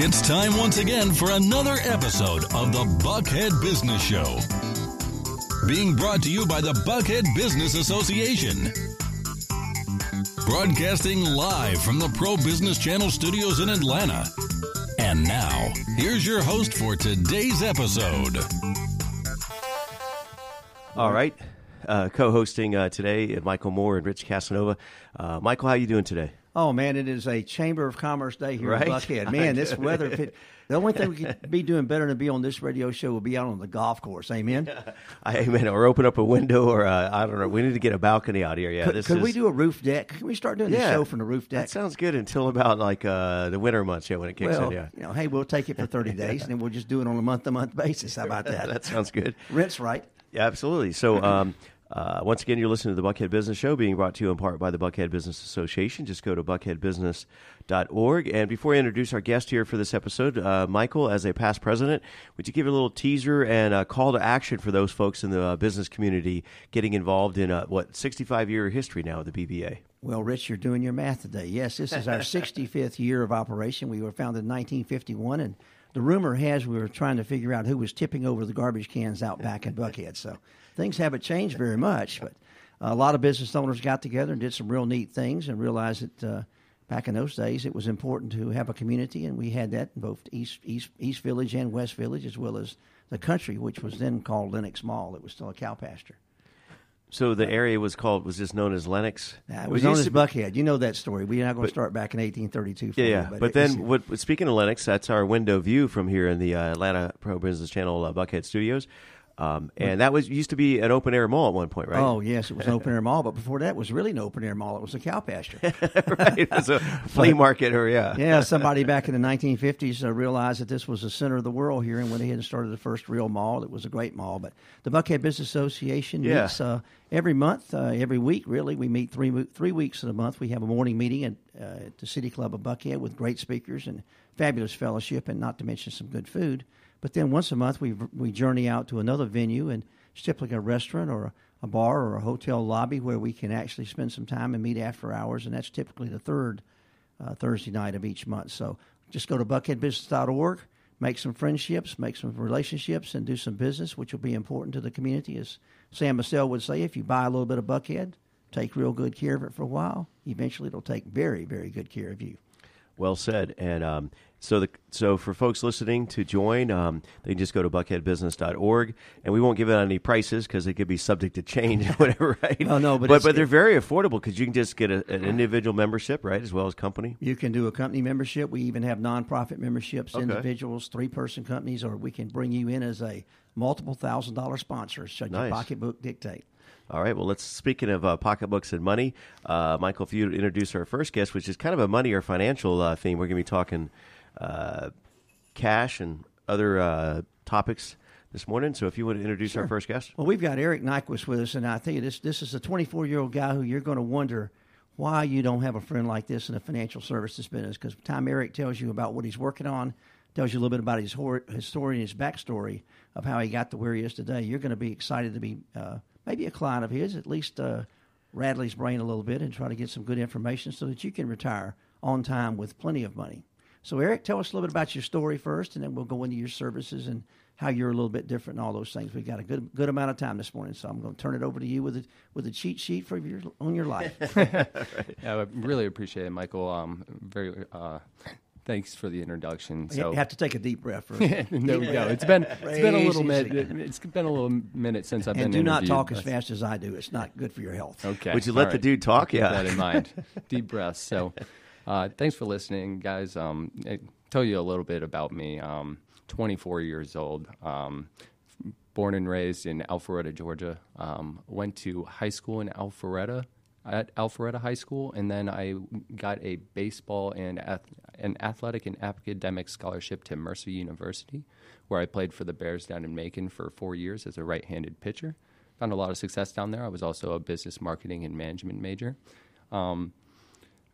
It's time once again for another episode of the Buckhead Business Show. Being brought to you by the Buckhead Business Association. Broadcasting live from the Pro Business Channel studios in Atlanta. And now, here's your host for today's episode. All right. Uh, co-hosting uh, today, Michael Moore and Rich Casanova. Uh, Michael, how are you doing today? Oh man, it is a Chamber of Commerce day here Right? in Buckhead. Man, this weather. It, the only thing we could be doing better than be on this radio show would be out on the golf course. Amen. I mean, or open up a window, or uh, I don't know. We need to get a balcony out here. Yeah, could this could is, we do a roof deck? Can we start doing Yeah. the show from the roof deck? That sounds good until about like uh, the winter months. Yeah, when it kicks well, in. Yeah, you know, hey, we'll take it for thirty days, and then we'll just do it on a month to month basis. How about that? that sounds good. Rent's right. Yeah, absolutely. So, um, uh, once again, you're listening to the Buckhead Business Show, being brought to you in part by the Buckhead Business Association. Just go to buckheadbusiness.org. And before I introduce our guest here for this episode, uh, Michael, as a past president, would you give a little teaser and a call to action for those folks in the uh, business community getting involved in uh, what 65 year history now of the BBA? Well, Rich, you're doing your math today. Yes, this is our 65th year of operation. We were founded in 1951, and the rumor has we were trying to figure out who was tipping over the garbage cans out back in Buckhead. So things haven't changed very much, but a lot of business owners got together and did some real neat things and realized that uh, back in those days it was important to have a community, and we had that in both East, East, East Village and West Village, as well as the country, which was then called Lenox Mall. It was still a cow pasture. So the area was called was just known as Lenox. Uh, it was known as be- Buckhead. You know that story. We're not going to start back in 1832. For Yeah, you, yeah. But, then, was- what, speaking of Lenox, that's our window view from here in the uh, Atlanta Pro Business Channel uh, Buckhead Studios, um, and that was used to be an open air mall at one point, right? Oh yes, it was an open air mall, but before that it was really an open air mall. It was a cow pasture. right. It was a flea market, or yeah, yeah, somebody back in the 1950s uh, realized that this was the center of the world here, and went ahead and started the first real mall. It was a great mall. But the Buckhead Business Association Yeah. meets uh, every month, uh, every week. Really, we meet three three weeks of the month. We have a morning meeting at, uh, at the City Club of Buckhead with great speakers and fabulous fellowship, and not to mention some good food. But then once a month, we we journey out to another venue, and it's typically a restaurant or a, a bar or a hotel lobby where we can actually spend some time and meet after hours, and that's typically the third uh, Thursday night of each month. So just go to buckheadbusiness.org, make some friendships, make some relationships, and do some business, which will be important to the community. As Sam Massell would say, if you buy a little bit of Buckhead, take real good care of it for a while, eventually it'll take very, very good care of you. well said. And um, so, the so for folks listening to join, um, they can just go to buckheadbusiness.org, and we won't give out any prices because it could be subject to change, whatever, right? No, no, but but, it's- they're very affordable because you can just get a, an individual membership, right, as well as company. You can do a company membership. We even have nonprofit memberships, Okay. individuals, three person companies, or we can bring you in as a multiple thousand dollar sponsor should Nice. your pocketbook dictate. All right. Well, let's speaking of uh, pocketbooks and money, uh, Michael, if you would introduce our first guest, which is kind of a money or financial uh, theme, we're going to be talking uh, cash and other uh, topics this morning. So, if you want to introduce our first guest, Well, we've got Eric Nyquist with us, and I tell you, this this is a 24 year old guy who you're going to wonder why you don't have a friend like this in the financial services business. Because time Eric tells you about what he's working on, tells you a little bit about his hor- his story and his backstory of how he got to where he is today. You're going to be excited to be uh, maybe a client of his, at least uh, rattle his brain a little bit and try to get some good information so that you can retire on time with plenty of money. So, Eric, tell us a little bit about your story first, and then we'll go into your services and how you're a little bit different and all those things. We've got a good good amount of time this morning, so I'm going to turn it over to you with a with a cheat sheet for your on your life. Yeah, I really appreciate it, Michael. Um, very. Uh, thanks for the introduction. you So have to take a deep breath first. there we go. It's been it's been a little minute. It's been a little minute since I've and been. do not talk as fast as I do. It's not good for your health. Okay. Would you all let the right. dude talk? Keep Yeah. that in mind. Deep breaths. So, uh, thanks for listening, guys. Um, I tell you a little bit about me. Um, 24 years old. Um, born and raised in Alpharetta, Georgia. Um, went to high school in Alpharetta at Alpharetta High School, and then I got a baseball and ath- an athletic and academic scholarship to Mercer University, where I played for the Bears down in Macon for four years as a right-handed pitcher. Found a lot of success down there. I was also a business marketing and management major. Um,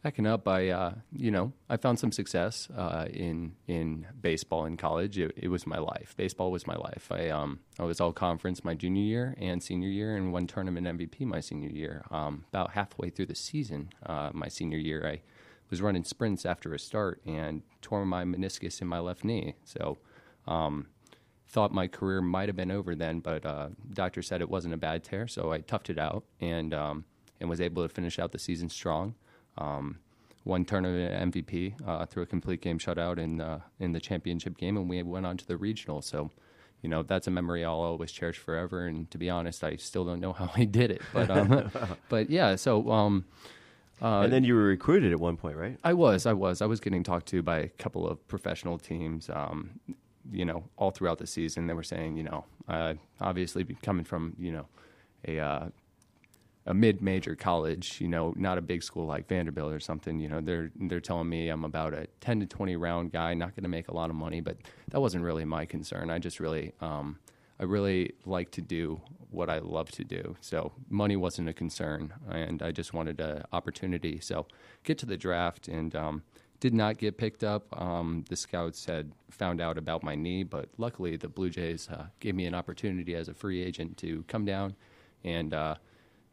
backing up, I uh, you know I found some success uh, in in baseball in college. It, it was my life. Baseball was my life. I um I was all conference my junior year and senior year, and won tournament MVP my senior year. Um, about halfway through the season, uh, my senior year, I was running sprints after a start and tore my meniscus in my left knee. So, um, thought my career might have been over then, but uh, doctor said it wasn't a bad tear, so I toughed it out and um, and was able to finish out the season strong. Um, one tournament MVP uh, through a complete game shutout in uh, in the championship game, and we went on to the regional. So, you know, that's a memory I'll always cherish forever. And to be honest, I still don't know how I did it, but um, but yeah. So. Um, uh, and then you were recruited at one point, right? I was, I was, I was getting talked to by a couple of professional teams. Um, you know, all throughout the season, they were saying, you know, uh, obviously coming from, you know, a uh, a mid-major college, you know, not a big school like Vanderbilt or something, you know, they're they're telling me I'm about a 10 to 20 round guy, not going to make a lot of money, but that wasn't really my concern. I just really um, I really like to do what I love to do. So money wasn't a concern, and I just wanted an opportunity. So get to the draft and um, did not get picked up. Um, the scouts had found out about my knee, but luckily the Blue Jays uh, gave me an opportunity as a free agent to come down and. Uh,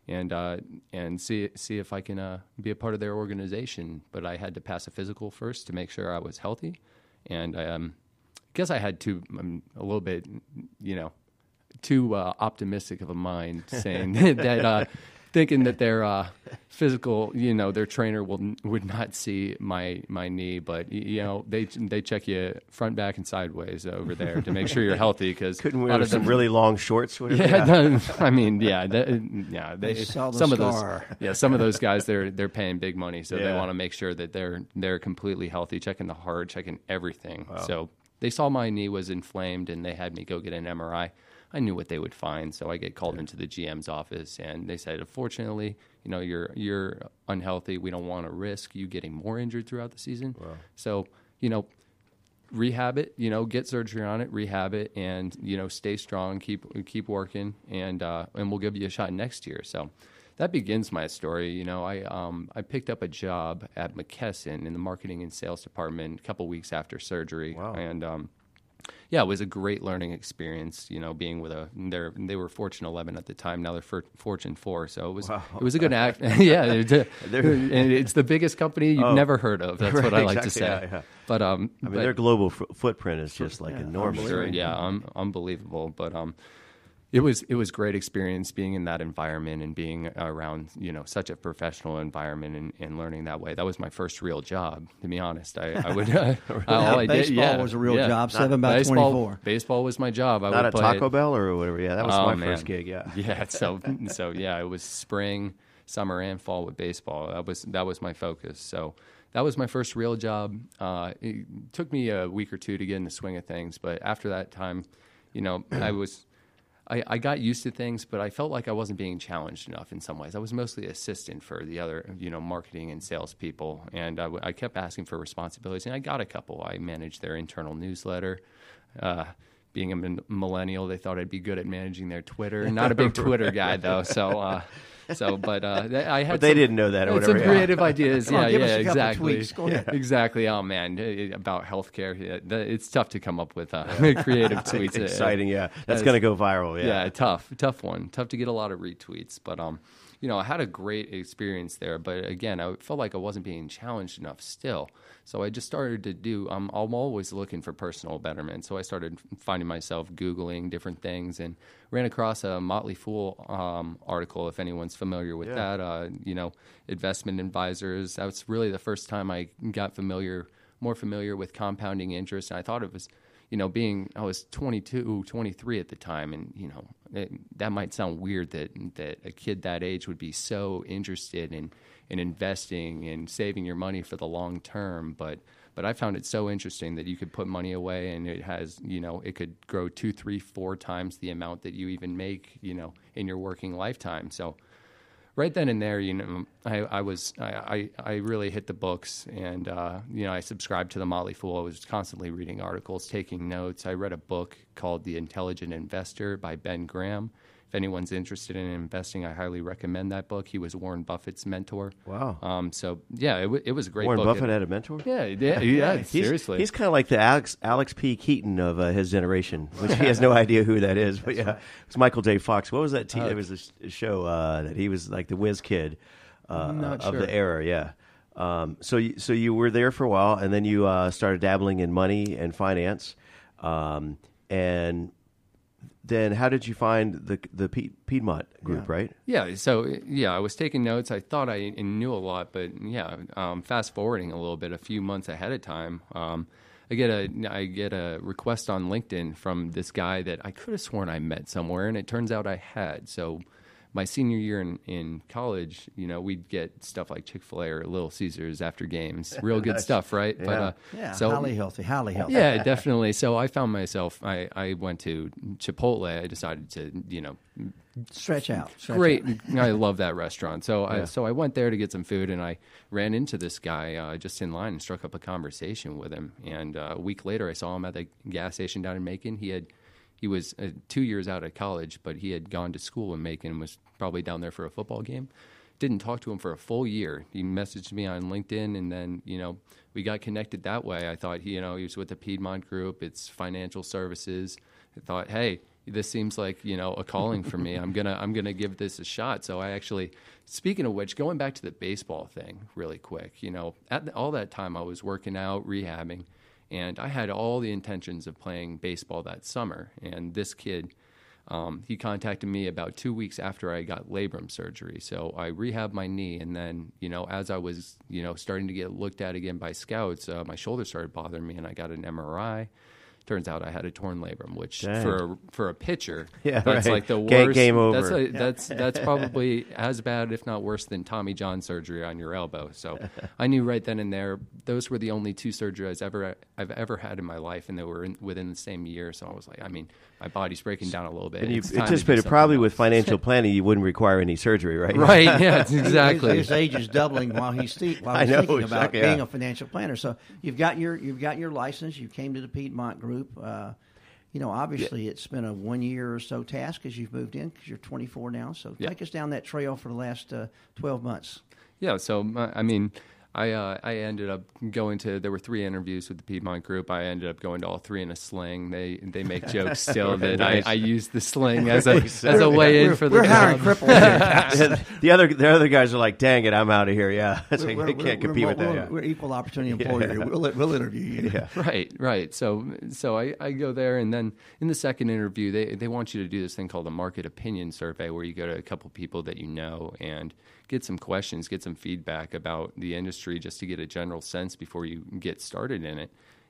and uh, and see see if I can uh, be a part of their organization. But I had to pass a physical first to make sure I was healthy, and um, I guess I had too um, a little bit, you know, too uh, optimistic of a mind, saying that uh, thinking that their uh, physical, you know, their trainer will would not see my my knee, but you know they they check you front, back, and sideways over there to make sure you're healthy. Because couldn't wear some really long shorts. Whatever. Yeah, yeah. I mean, yeah, that, yeah. They, they some the of those, yeah, some of those guys they're they're paying big money, so yeah. they want to make sure that they're they're completely healthy, checking the heart, checking everything. Wow. So they saw my knee was inflamed, and they had me go get an MRI. I knew what they would find, so I get called into the GM's office, and they said, "Unfortunately, you know, you're you're unhealthy. We don't want to risk you getting more injured throughout the season. Wow. So, you know, rehab it. You know, get surgery on it, rehab it, and you know, stay strong, keep keep working, and uh, and we'll give you a shot next year." So. That begins my story. You know, I um, I picked up a job at McKesson in the marketing and sales department a couple weeks after surgery, wow. and um, yeah, it was a great learning experience. You know, being with a they they were Fortune 11 at the time. Now they're for, Fortune 4, so it was wow. it was a good act. yeah, it's, and it's the biggest company you've oh, never heard of. That's right, what I like exactly, to say. Yeah, yeah. But um, I mean, but, their global f- footprint is just like yeah, enormous. Sure, yeah, um, unbelievable. But um, it was it was great experience being in that environment and being around you know such a professional environment and, and learning that way. That was my first real job, to be honest. I, I would uh, all I baseball did, yeah, was a real yeah. job. Seven by baseball, twenty four. Baseball was my job. I Not would at play Taco it. Bell or whatever. Yeah, that was Oh, my man. first gig. Yeah. Yeah. So so yeah, it was spring, summer, and fall with baseball. That was that was my focus. So that was my first real job. Uh, it took me a week or two to get in the swing of things, but after that time, you know, I was. I, I got used to things, but I felt like I wasn't being challenged enough in some ways. I was mostly assistant for the other, you know, marketing and sales people, and I kept asking for responsibilities, and I got a couple. I managed their internal newsletter. Uh, being a millennial, they thought I'd be good at managing their Twitter. Not a big Twitter guy though, so uh, so but uh, I had But they some- didn't know that or had some whatever. yeah. creative ideas. Come on, yeah, give yeah, exactly. tweaks. Go ahead. Exactly. Oh man, eh, about healthcare, it's tough to come up with uh, creative tweets. Exciting. Yeah, that's That's- going to go viral. yeah. Yeah. tough, tough one. Tough to get a lot of retweets, but um, you know, I had a great experience there. But again, I felt like I wasn't being challenged enough still. So I just started to do. Um, I'm always looking for personal betterment. So I started finding myself googling different things and ran across a Motley Fool um, article. If anyone's familiar with Yeah. that, uh, you know, investment advisors. That was really the first time I got familiar, more familiar with compounding interest. And I thought it was you know, being I was 22, 23 at the time, and you know, it, that might sound weird that that a kid that age would be so interested in in investing and saving your money for the long term, but but I found it so interesting that you could put money away and it has, you know, it could grow two, three, four times the amount that you even make, you know, in your working lifetime. So right then and there, you know, I, I was I, I, I really hit the books, and uh, you know, I subscribed to the Motley Fool. I was constantly reading articles, taking notes. I read a book called The Intelligent Investor by Ben Graham. If anyone's interested in investing, I highly recommend that book. He was Warren Buffett's mentor. Wow. Um, so yeah, it, w- it was a great Warren book. Buffett had a mentor. yeah, yeah, yeah. He's, seriously, he's kind of like the Alex Alex P. Keaton of uh, his generation, which he has no idea who that is. But yeah, it's Michael J. Fox. What was that? T- Uh, it was a show uh, that he was like the whiz kid uh, of sure. the era. Yeah, Um, so, you, so you were there for a while, and then you uh, started dabbling in money and finance. Um, and then, how did you find the the Piedmont group? Yeah. Right? Yeah. So yeah, I was taking notes. I thought I knew a lot, but yeah, um, fast forwarding a little bit, a few months ahead of time. Um, I get a I get a request on LinkedIn from this guy that I could have sworn I met somewhere, and it turns out I had. So my senior year in, in college, you know, we'd get stuff like Chick Fil A or Little Caesars after games. Real good stuff, right? Yeah. But uh, Yeah, so highly healthy, highly healthy. yeah, definitely. So I found myself. I, I went to Chipotle. I decided to, you know, Stretch out. Stretch great. out. I love that restaurant. So Yeah. I so I went there to get some food, and I ran into this guy uh, just in line and struck up a conversation with him. And uh, a week later, I saw him at the gas station down in Macon. He had he was uh, two years out of college, but he had gone to school in Macon and was probably down there for a football game. Didn't talk to him for a full year. He messaged me on LinkedIn, and then you know we got connected that way. I thought he, you know he was with the Piedmont Group. It's financial services. I thought, hey, this seems like you know a calling for me. I'm gonna I'm gonna give this a shot. So I actually, speaking of which, going back to the baseball thing really quick. You know, at all that time I was working out, rehabbing, and I had all the intentions of playing baseball that summer. And this kid, um, he contacted me about two weeks after I got labrum surgery. So I rehabbed my knee, and then you know, as I was you know starting to get looked at again by scouts, uh, my shoulder started bothering me, and I got an MRI. Turns out I had a torn labrum, which Dang. for a, for a pitcher, Yeah, that's right. like the worst. game That's over. a, that's that's probably as bad, if not worse, than Tommy John surgery on your elbow. So I knew right then and there those were the only two surgeries ever I've ever had in my life, and they were in, within the same year. So I was like, I mean, my body's breaking down a little bit. And you It's time to do anticipated something probably with financial planning, you wouldn't require any surgery, right? right? Yeah, exactly. His, his age is doubling while he's th- while I he's know, thinking about exactly, being a financial planner. So you've got your you've got your license. You came to the Piedmont Group. Uh, you know, obviously, it's been a one year or so task as you've moved in because you're 24 now. So Yeah. take us down that trail for the last uh, 12 months. Yeah, so uh, I mean, I uh, I ended up going to. There were three interviews with the Piedmont Group. I ended up going to all three in a sling. They they make jokes still that Nice. I, I used the sling as a as a way in we're, for the we're hiring job. cripples. here. the other the other guys are like, "Dang it, I'm out of here." Yeah, it's like, We're- I we're- can't we're compete mo- with that. We're, yeah. we're equal opportunity employer. here. We'll, we'll interview you. Yeah. Right, right. So, so I, I go there, and then in the second interview, they they want you to do this thing called a market opinion survey, where you go to a couple people that you know and get some questions, get some feedback about the industry, just to get a general sense before you get started in it.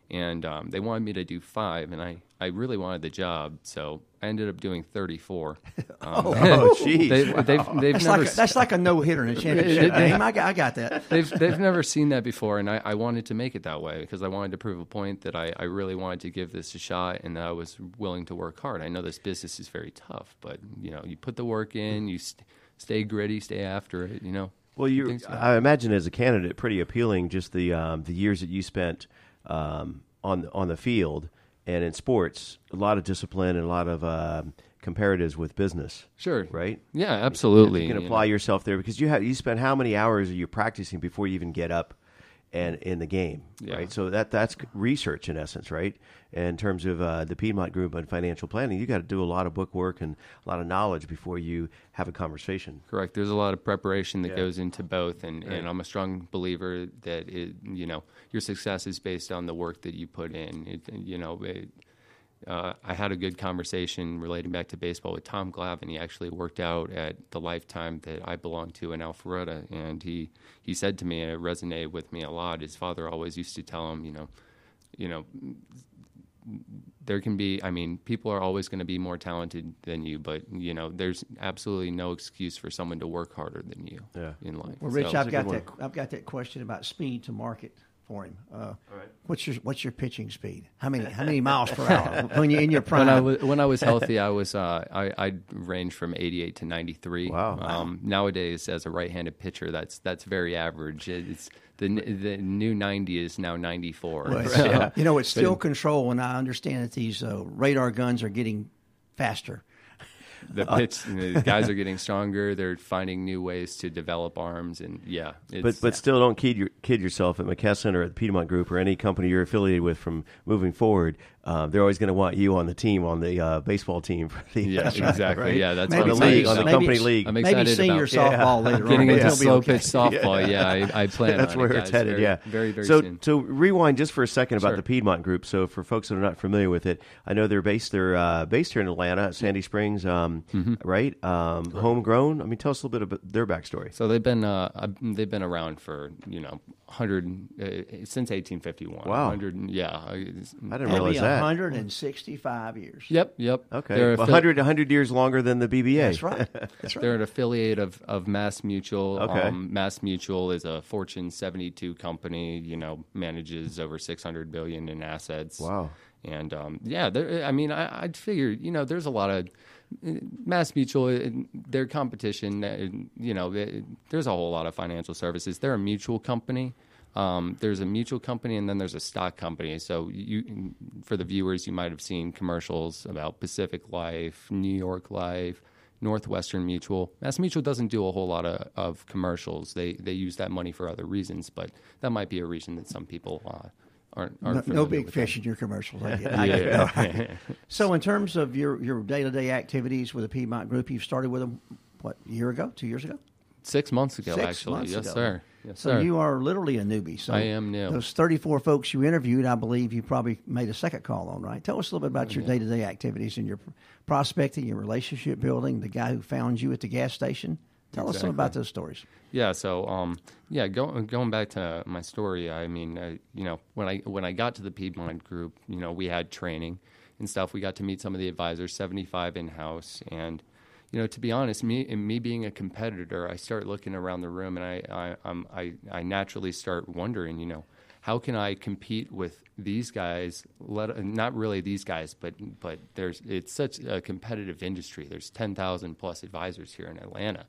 And um, they wanted me to do five, and I, I really wanted the job, so I ended up doing 34. Um, Oh, jeez. they, they've, they've That's never like a, that's like a no hitter in a championship game. I got, I got that. they've they've never seen that before, and I, I wanted to make it that way because I wanted to prove a point that I, I really wanted to give this a shot and that I was willing to work hard. I know this business is very tough, but you know, you put the work in, you st- stay gritty, stay after it. You know. Well, you, happen. I imagine as a candidate, pretty appealing. Just the um, the years that you spent um, on on the field and in sports, a lot of discipline and a lot of um comparatives with business, Sure. right? Yeah, absolutely. You can you apply know. yourself there because you have you spend how many hours are you practicing before you even get up and in the game, Yeah. right? So that that's research in essence, right? In terms of uh, the Piedmont Group and financial planning, you got to do a lot of book work and a lot of knowledge before you have a conversation. Correct. There's a lot of preparation that Yeah. goes into both, and, Right. and I'm a strong believer that it, you know your success is based on the work that you put in. It, you know, it, uh, I had a good conversation relating back to baseball with Tom Glavine. He actually worked out at the Lifetime that I belong to in Alpharetta, and he he said to me, and it resonated with me a lot. His father always used to tell him, you know, you know, there can be i mean people are always going to be more talented than you but you know there's absolutely no excuse for someone to work harder than you Yeah. in life Well, Rich, So- I've got good that. I've got that question about speed to market for him. Uh, What's your What's your pitching speed? How many How many miles per hour when you're in your prime? when I was when I was healthy, I was uh, I I ranged from 88 to 93. Wow. Um, nowadays, as a right-handed pitcher, that's that's very average. It's the the new 90 is now 94. Well, it's- So- You know, it's still control, and I understand that these uh, radar guns are getting faster. The uh, pitch, the guys are getting stronger. They're finding new ways to develop arms, and yeah, But but still, don't kid your, kid yourself at McKesson or at the Piedmont Group or any company you're affiliated with from moving forward. Uh, they're always going to want you on the team on the uh, baseball team for the Yeah, exactly. right? Yeah, that's Maybe what on the I'm league on the about. maybe company league. I'm Maybe excited senior about softball later getting on. into He'll slow okay. pitch softball. Yeah, I, I plan. That's on where it, it's headed. very, yeah, very very so soon. so rewind just for a second about Sure. the Piedmont Group. So for folks that are not familiar with it, I know they're based they're uh, based here in Atlanta, Sandy Springs, um, Mm-hmm. right? Um, homegrown. I mean, tell us a little bit about their backstory. So they've been uh, uh, they've been around for you know hundred uh, since 1851. Wow. 100, yeah. I- I didn't Maybe realize that. 165 years. Yep, yep. Okay, They're, well, affi- 100, 100 years longer than the BBA. That's right. That's right. they're an affiliate of, of Mass Mutual. Okay. Um, Mass Mutual is a Fortune 72 company. You know, manages over 600 billion in assets. Wow. And um, yeah, there- I mean, I, I'd figure you know, there's a lot of Mass Mutual, uh, their competition. uh, You know, there's a whole lot of financial services. They're a mutual company. Um, there's a mutual company, and then there's a stock company. So, you, for the viewers, you might have seen commercials about Pacific Life, New York Life, Northwestern Mutual. Mass Mutual doesn't do a whole lot of, of commercials. They they use that money for other reasons, but that might be a reason that some people uh, aren't No, aren't no familiar big fish in your commercials. I get. I get. Yeah. So, in terms of your, your day to day activities with the Piedmont Group, you've started with them, what, a year ago, two years ago? Six months ago, Six actually. months yes, ago. sir. Yes, So, sir. you are literally a newbie. So I am new. Those 34 folks you interviewed, I believe you probably made a second call on, right? Tell us a little bit about oh, your day to day activities and your prospecting, your relationship building, the guy who found you at the gas station. Tell us some Exactly. about those stories. Yeah. So, um, yeah, go, going back to my story, I mean, uh, you know, when I when I got to the Piedmont Group, you know, we had training and stuff. We got to meet some of the advisors, seventy five in house, and you know, to be honest, me and me being a competitor, I start looking around the room, and I I I'm, I, I naturally start wondering, you know. How can I compete with these guys? Let, not really these guys, but but there's it's such a competitive industry. There's ten thousand plus advisors here in Atlanta,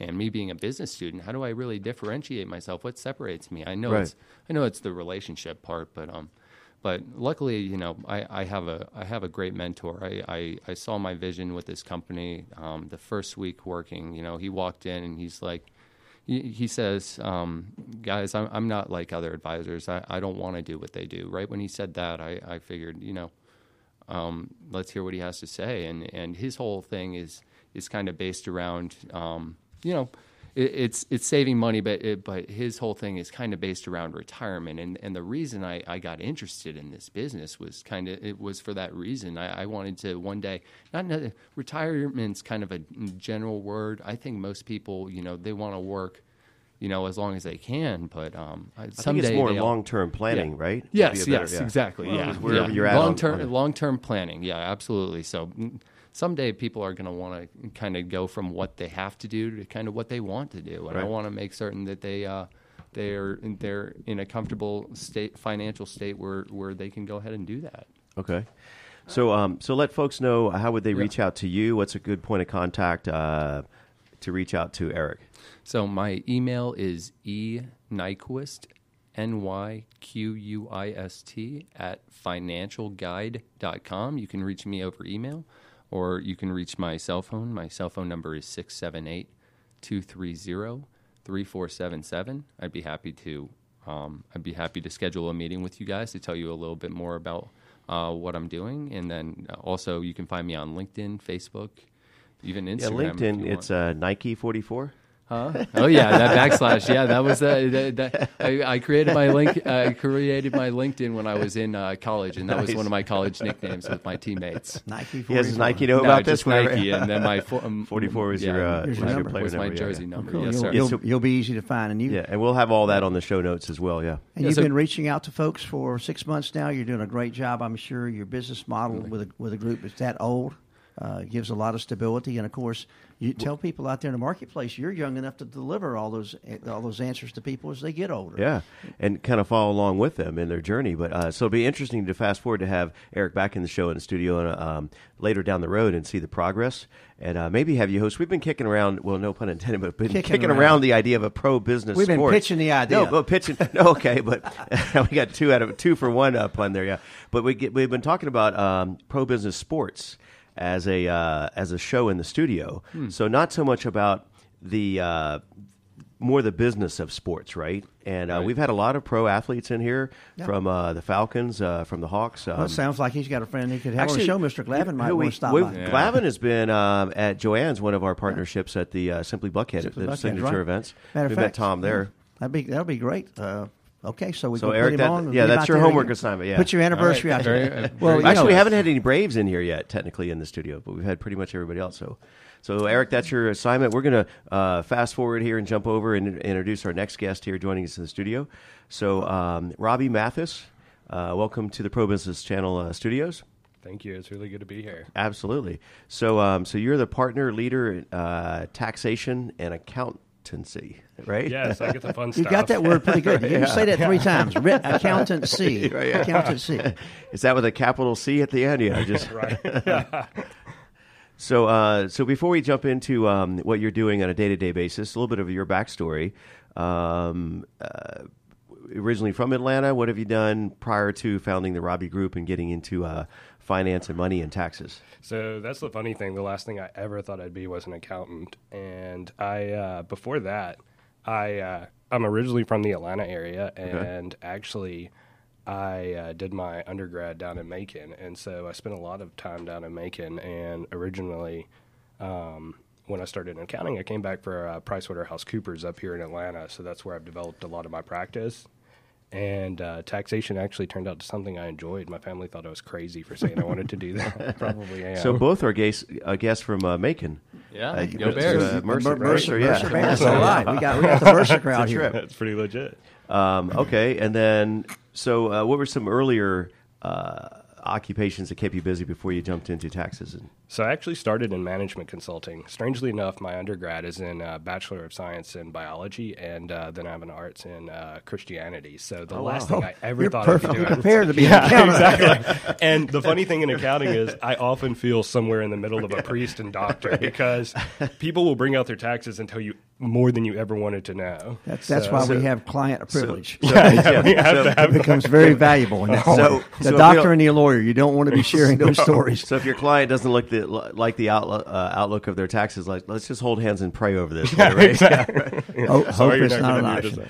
and me being a business student, how do I really differentiate myself? What separates me? I know Right. it's I know it's the relationship part, but um, but luckily, you know, I, I have a I have a great mentor. I, I, I saw my vision with this company. Um, the first week working, you know, he walked in and he's like, he, he says, um, guys, I'm I'm not like other advisors. I, I don't want to do what they do. Right when he said that, I, I figured, you know, um, let's hear what he has to say. And and his whole thing is is kind of based around, um, you know, it, it's it's saving money, but it, but his whole thing is kind of based around retirement. And and the reason I, I got interested in this business was kind of it was for that reason. I, I wanted to one day not retirement's kind of a general word. I think most people, you know, they want to work. You know, as long as they can, but um, I think it's more long term planning, yeah. right? Yes, better- yes, yeah. exactly. Well, yeah, wherever yeah. you're at long term, long term planning. Yeah, absolutely. So mm, someday people are going to want to kind of go from what they have to do to kind of what they want to do, and I want to make certain that they uh, they're they're in a comfortable state, financial state where where they can go ahead and do that. Okay. So, um, so let folks know how would they Yeah. reach out to you? What's a good point of contact uh, to reach out to Eric? So my email is e nyquist n y q u i s t at financialguide.com. You can reach me over email, or you can reach my cell phone. My cell phone number is 678 230 3477. I'd be happy to. Um, I'd be happy to schedule a meeting with you guys to tell you a little bit more about uh, what I'm doing, and then uh, also you can find me on LinkedIn, Facebook, even Instagram. Yeah, LinkedIn. It's uh, Nike forty four. Huh? Oh yeah, that backslash. Yeah, that was uh, that, that, I, I created my link. I created my LinkedIn when I was in uh, college, and that was one of my college nicknames with my teammates. Nike. He has his 44. Nike know no, about just this. whenever- Nike, and then my fo- um, 44 was yeah, your, uh, Here's was your your number. was my number, jersey yeah. number. Cool. Yes, you'll, sir. you'll, you'll be easy to find, and you Yeah, and we'll have all that on the show notes as well. Yeah. And Yeah, you've so- been reaching out to folks for six months now. You're doing a great job, I'm sure. Your business model with a, with a group that's that old uh, gives a lot of stability. And of course, you tell people out there in the marketplace you're young enough to deliver all those all those answers to people as they get older. Yeah, and kind of follow along with them in their journey. But uh, so it'll be interesting to fast forward to have Eric back in the show in the studio and, um, later down the road and see the progress, and uh, maybe have you host. We've been kicking around, well, no pun intended, but been Kicking kicking, around. around. the idea of a pro business. We've been sport. pitching the idea. No, but pitching. No, okay, but we got two out of two for one up on there. Yeah, but we get, we've been talking about um, pro business sports as a uh, as a show in the studio. Hmm. So not so much about the uh, more the business of sports, right? And uh, we've had a lot of pro athletes in here from uh, the Falcons, uh, from the Hawks. Um, Well, it sounds like he's got a friend he could have Actually, on the show. Mr. Glavine might who want we- to stop we- by. Glavine has been um, at Joanne's, one of our partnerships at the uh, Simply Buckhead, Simply the Buckhead, signature right. events. Matter of we fact, met Tom there. That'd be that'd be great. Uh, okay, so we So, can put Eric, him that- on. yeah, that's your homework again. assignment, yeah. Put your anniversary All out right. there. Very- well, Actually, know, we haven't had any Braves in here yet, technically in the studio, but we've had pretty much everybody else. So, so Eric, that's your assignment. We're going to uh, fast forward here and jump over and introduce our next guest here joining us in the studio. So, um, Robby Mathis, uh, welcome to the Pro Business Channel uh, studios. Thank you. It's really good to be here. Absolutely. So, um, so you're the partner leader in uh, taxation and accountancy, right? Yes, I get the fun stuff. You stuff. got that word pretty good. You say that three times. Ri- Accountancy. Right, yeah. Accountancy. Is that with a capital C at the end? Yeah, just right. So, uh, so before we jump into um, what you're doing on a day-to-day basis, a little bit of your backstory. Um, uh, originally from Atlanta, what have you done prior to founding the Robby Group and getting into uh, finance and money and taxes? So that's the funny thing. The last thing I ever thought I'd be was an accountant, and I uh, before that, I uh, I'm originally from the Atlanta area, and actually. I uh, did my undergrad down in Macon, and so I spent a lot of time down in Macon. And originally, um, when I started in accounting, I came back for uh, PricewaterhouseCoopers up here in Atlanta. So that's where I've developed a lot of my practice. And uh, taxation actually turned out to something I enjoyed. My family thought I was crazy for saying I wanted to do that. Probably am. So both are guests, a guest from uh, Macon. Yeah, Uh, go it's, Bears. uh, Mercer, Mer- Mercer, yeah. Mercer Bears. All right. We got, we got the Mercer crowd here. That's pretty legit. Um, okay, and then so uh, what were some earlier uh, occupations that kept you busy before you jumped into taxes? And, So I actually started in management consulting. Strangely enough, my undergrad is in uh, Bachelor of Science in Biology, and uh, then I have an arts in uh, Christianity. So the last thing I ever You're thought I'd be doing. prepared to be an exactly. And the funny thing in accounting is, I often feel somewhere in the middle of a priest and doctor because people will bring out their taxes and tell you more than you ever wanted to know. That's, that's So- why we have client privilege. yeah, we have to have it becomes very valuable in that. So- the doctor and the lawyer, you don't want to be sharing those stories. So if your client doesn't look the, like the outlook, uh, outlook of their taxes, like let's just hold hands and pray over this, right? Oh, hope Sorry, you're it's not an gonna option. this.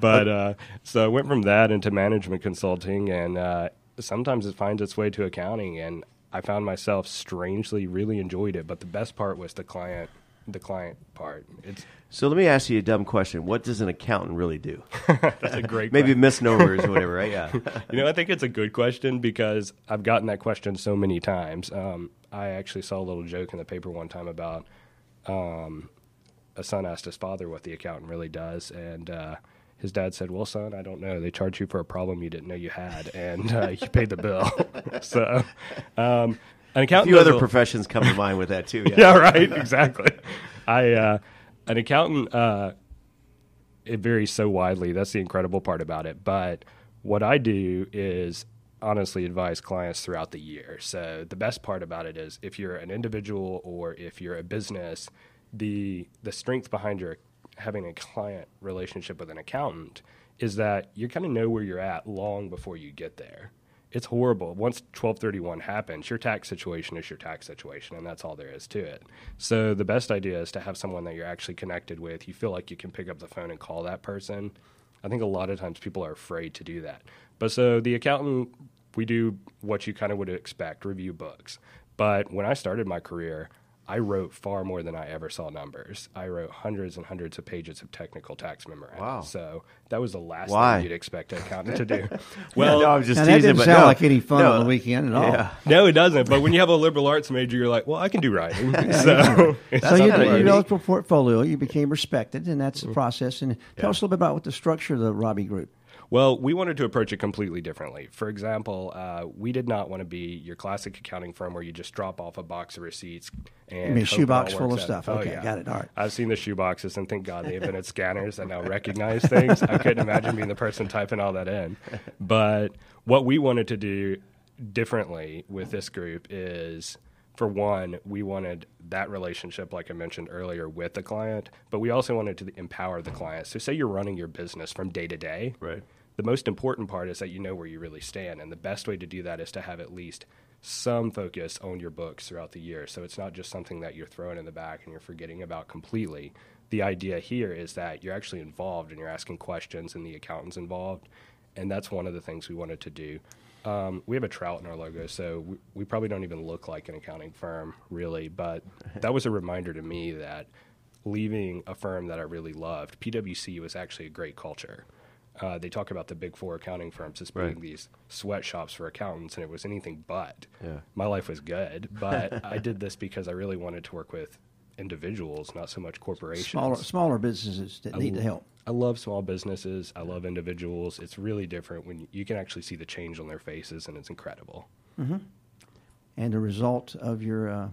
But uh, so I went from that into management consulting, and uh, sometimes it finds its way to accounting. And I found myself strangely really enjoyed it. But the best part was the client, the client part. It's So let me ask you a dumb question: What does an accountant really do? that's a great Maybe misnomers or whatever, right? Yeah. You know, I think it's a good question because I've gotten that question so many times. Um, I actually saw a little joke in the paper one time about um, a son asked his father what the accountant really does, and uh, his dad said, "Well, son, I don't know. They charge you for a problem you didn't know you had, and uh, you paid the bill." so, um, an A few other a- professions come to mind with that too. Yeah. yeah, right. Exactly. I uh, an accountant. Uh, it varies so widely. That's the incredible part about it. But what I do is honestly advise clients throughout the year. So the best part about it is if you're an individual or if you're a business, the the strength behind your having a client relationship with an accountant is that you kind of know where you're at long before you get there it's horrible. Once 1231 happens, your tax situation is your tax situation, and that's all there is to it. So the best idea is to have someone that you're actually connected with. You feel like you can pick up the phone and call that person. I think a lot of times people are afraid to do that. But so the accountant, we do what you kind of would expect, review books. But when I started my career, I wrote far more than I ever saw numbers. I wrote hundreds and hundreds of pages of technical tax memoranda. Wow. So that was the last Why? thing you'd expect an accountant to do. Well, no, I'm just Now, that didn't but sound no, like any fun no. on the weekend at all. Yeah. No, it doesn't. But when you have a liberal arts major, you're like, well, I can do writing. so, So you, kinda you unique. developed a portfolio. You became respected, and that's the mm-hmm. process. And tell us a little bit about what the structure of the Robby Group. Well, we wanted to approach it completely differently. For example, uh, we did not want to be your classic accounting firm where you just drop off a box of receipts and mean, a shoebox full of out. stuff. Oh, Okay, yeah. got it. All right. I've seen the shoeboxes, and thank God they've invented scanners that now recognize things. I couldn't imagine being the person typing all that in. But what we wanted to do differently with this group is, for one, we wanted that relationship, like I mentioned earlier, with the client, but we also wanted to empower the client. So, say you're running your business from day to day, Right. the most important part is that you know where you really stand. And the best way to do that is to have at least some focus on your books throughout the year. So it's not just something that you're throwing in the back and you're forgetting about completely. The idea here is that you're actually involved and you're asking questions and the accountant's involved. And that's one of the things we wanted to do. Um, we have a trout in our logo, so we, we probably don't even look like an accounting firm, really. But that was a reminder to me that leaving a firm that I really loved, PwC was actually a great culture. Uh, they talk about the big four accounting firms as being Right. these sweatshops for accountants, and it was anything but. Yeah. My life was good, but I did this because I really wanted to work with individuals, not so much corporations. Smaller smaller businesses that need the help. I love small businesses. I love individuals. It's really different when you, you can actually see the change on their faces, and it's incredible. and the result of your uh,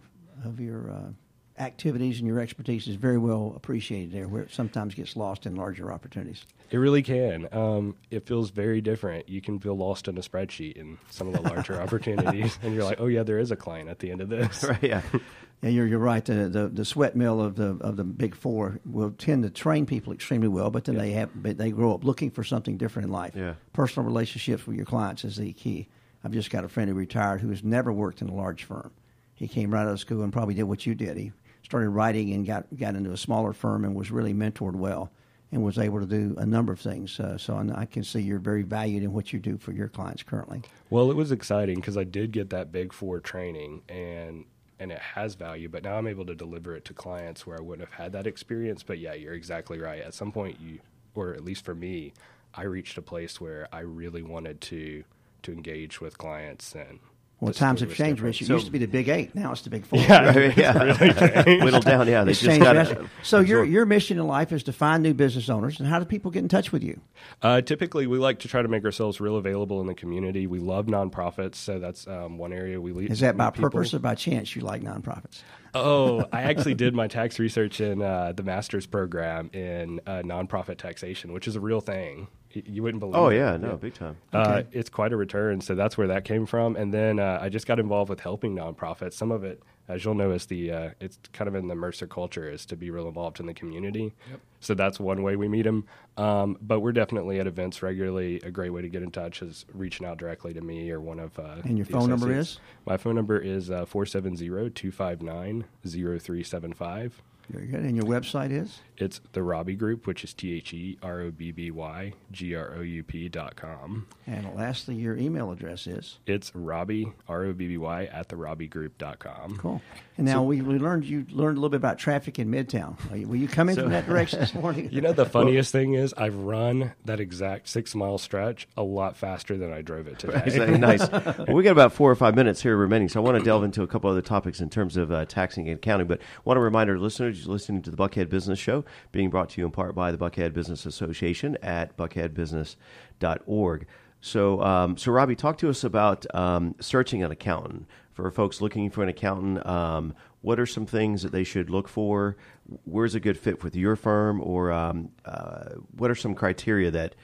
of your uh, activities and your expertise is very well appreciated there, where it sometimes gets lost in larger opportunities. It really can. Um, it feels very different. You can feel lost in a spreadsheet in some of the larger opportunities, and you're like, "Oh yeah, there is a client at the end of this." Right. Yeah. Yeah, you're you're right. The, the the sweat mill of the of the big four will tend to train people extremely well, but then they have but they grow up looking for something different in life. Yeah. Personal relationships with your clients is the key. I've just got a friend who retired who has never worked in a large firm. He came right out of school and probably did what you did. He started writing and got got into a smaller firm and was really mentored well and was able to do a number of things. Uh, so I I can see you're very valued in what you do for your clients currently. Well, it was exciting because I did get that Big Four training, and and it has value. But now I'm able to deliver it to clients where I wouldn't have had that experience. But yeah, you're exactly right. At some point, you, or at least for me, I reached a place where I really wanted to to engage with clients and. Well, the times have changed, different. Rich. It So- used to be the Big Eight. Now it's the Big Four. Right, yeah. Whittled down. Yeah. They It's just changed got drastically. So your your mission in life is to find new business owners, and how do people get in touch with you? Uh, typically, we like to try to make ourselves real available in the community. We love nonprofits, so that's um, one area we lead. Is that by people. purpose or by chance you like nonprofits? Oh, I actually did my tax research in uh, the master's program in uh, nonprofit taxation, which is a real thing. Y- You wouldn't believe. Oh it. yeah. No. Big time. Uh, Okay. it's quite a return. So that's where that came from. And then uh, I just got involved with helping nonprofits. Some of it, as you'll know, is the uh, it's kind of in the Mercer culture is to be real involved in the community. Yep. So that's one way we meet them. Um, but we're definitely at events regularly. A great way to get in touch is reaching out directly to me or one of. Uh, And your the phone number is? My phone number is uh, 470-259-0375. Very good. And your website is? It's the Robby Group, which is T H E R O B B Y G R O U P dot com. And lastly, your email address is? It's Robby, R O B B Y, at the Robby Group dot com. Cool. And now we, we learned you learned a little bit about traffic in Midtown. Are you, were you coming from that direction this morning? You know, the funniest thing is I've run that exact six mile stretch a lot faster than I drove it today. Exactly. nice. Well, we got about four or five minutes here remaining, so I want to delve into a couple other topics in terms of uh, taxing and accounting. But I want to remind our listeners you're listening to the Buckhead Business Show, being brought to you in part by the Buckhead Business Association at buckheadbusiness.org. So, um, so Robby, talk to us about um, searching an accountant for folks looking for an accountant. Um, what are some things that they should look for? Where's a good fit with your firm, or um, uh, what are some criteria that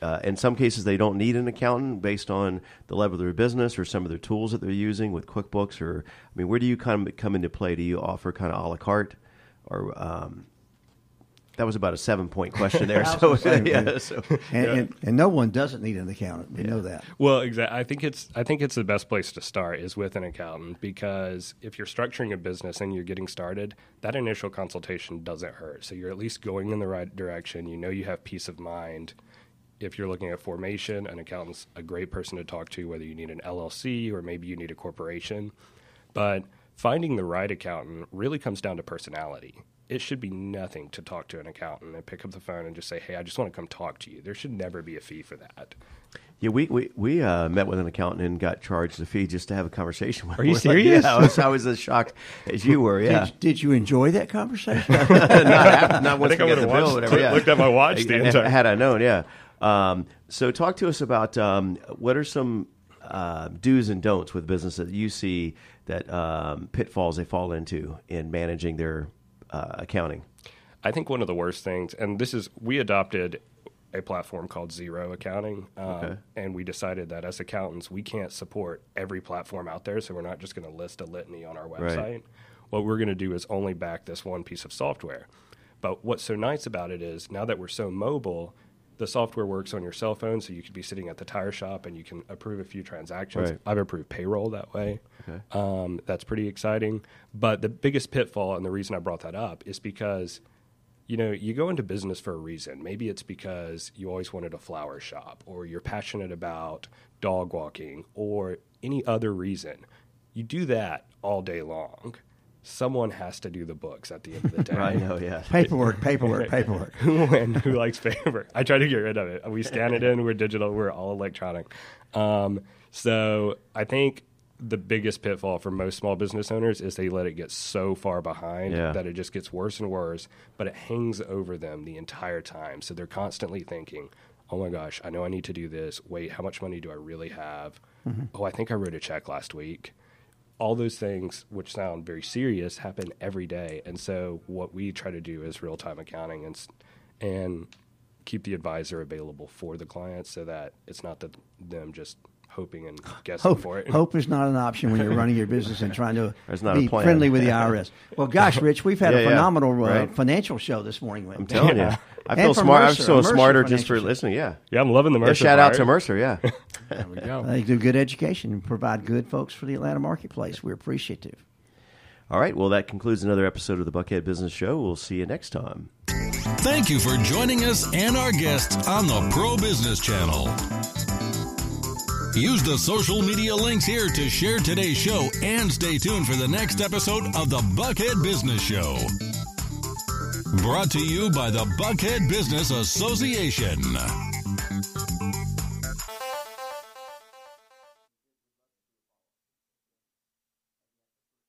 uh, in some cases, they don't need an accountant based on the level of their business or some of their tools that they're using with QuickBooks. Or, I mean, where do you kind of come into play? Do you offer kind of a la carte, or um, that was about a seven point question there? So, gonna yeah, so And, and, and no one doesn't need an accountant. We know that. Well, exactly. I think it's I think it's the best place to start is with an accountant because if you're structuring a business and you're getting started, that initial consultation doesn't hurt. So you're at least going in the right direction. You know you have peace of mind. If you're looking at formation, an accountant's a great person to talk to, whether you need an LLC or maybe you need a corporation. But finding the right accountant really comes down to personality. It should be nothing to talk to an accountant and pick up the phone and just say, "Hey, I just want to come talk to you." There should never be a fee for that. yeah, we we, we uh, met with an accountant and got charged a fee just to have a conversation. with Are you him. serious? Yeah, I was, I was as shocked as you were. Yeah, Did, did you enjoy that conversation? not, after, not once think I we got the would've bill, whatever. Yeah. looked at my watch the Had- entire- Had I known, yeah. Um, so, talk to us about um, what are some uh, do's and don'ts with business that you see that um, pitfalls they fall into in managing their uh, accounting. I think one of the worst things, and this is, we adopted a platform called Xero Accounting, um, Okay. and we decided that as accountants, we can't support every platform out there, so we're not just going to list a litany on our website. Right. What we're going to do is only back this one piece of software. But what's so nice about it is now that we're so mobile, the software works on your cell phone, so you could be sitting at the tire shop and you can approve a few transactions. Right. I've approved payroll that way. Okay. Um, that's pretty exciting. But the biggest pitfall, and the reason I brought that up, is because you know you go into business for a reason. Maybe it's because you always wanted a flower shop, or you're passionate about dog walking, or any other reason. You do that all day long. Someone has to do the books at the end of the day. I know, yeah. Paperwork, paperwork, paperwork. who and who likes paper. I try to get rid of it. We scan it in. We're digital. We're all electronic. Um, so I think the biggest pitfall for most small business owners is they let it get so far behind Yeah. that it just gets worse and worse. But it hangs over them the entire time. So they're constantly thinking, "Oh my gosh, I know I need to do this. Wait, how much money do I really have? Oh, I think I wrote a check last week." All those things, which sound very serious, happen every day. And so, what we try to do is real time accounting and and keep the advisor available for the client, so that it's not that them just hoping and guessing Hope, for it. hope is not an option when you're running your business and trying to not be friendly with the IRS. Well, gosh, Rich, we've had Yeah, a yeah. phenomenal uh, Right. financial show this morning. I'm telling you. I feel for smart. I'm Mercer, so smarter just for Financial. listening. Yeah. Yeah, I'm loving the Yeah, Mercer shout out to Mercer. Yeah. There we go. They do good education and provide good folks for the Atlanta marketplace. We're appreciative. All right. Well, that concludes another episode of the Buckhead Business Show. We'll see you next time. Thank you for joining us and our guests on the Pro Business Channel. Use the social media links here to share today's show and stay tuned for the next episode of the Buckhead Business Show. Brought to you by the Buckhead Business Association.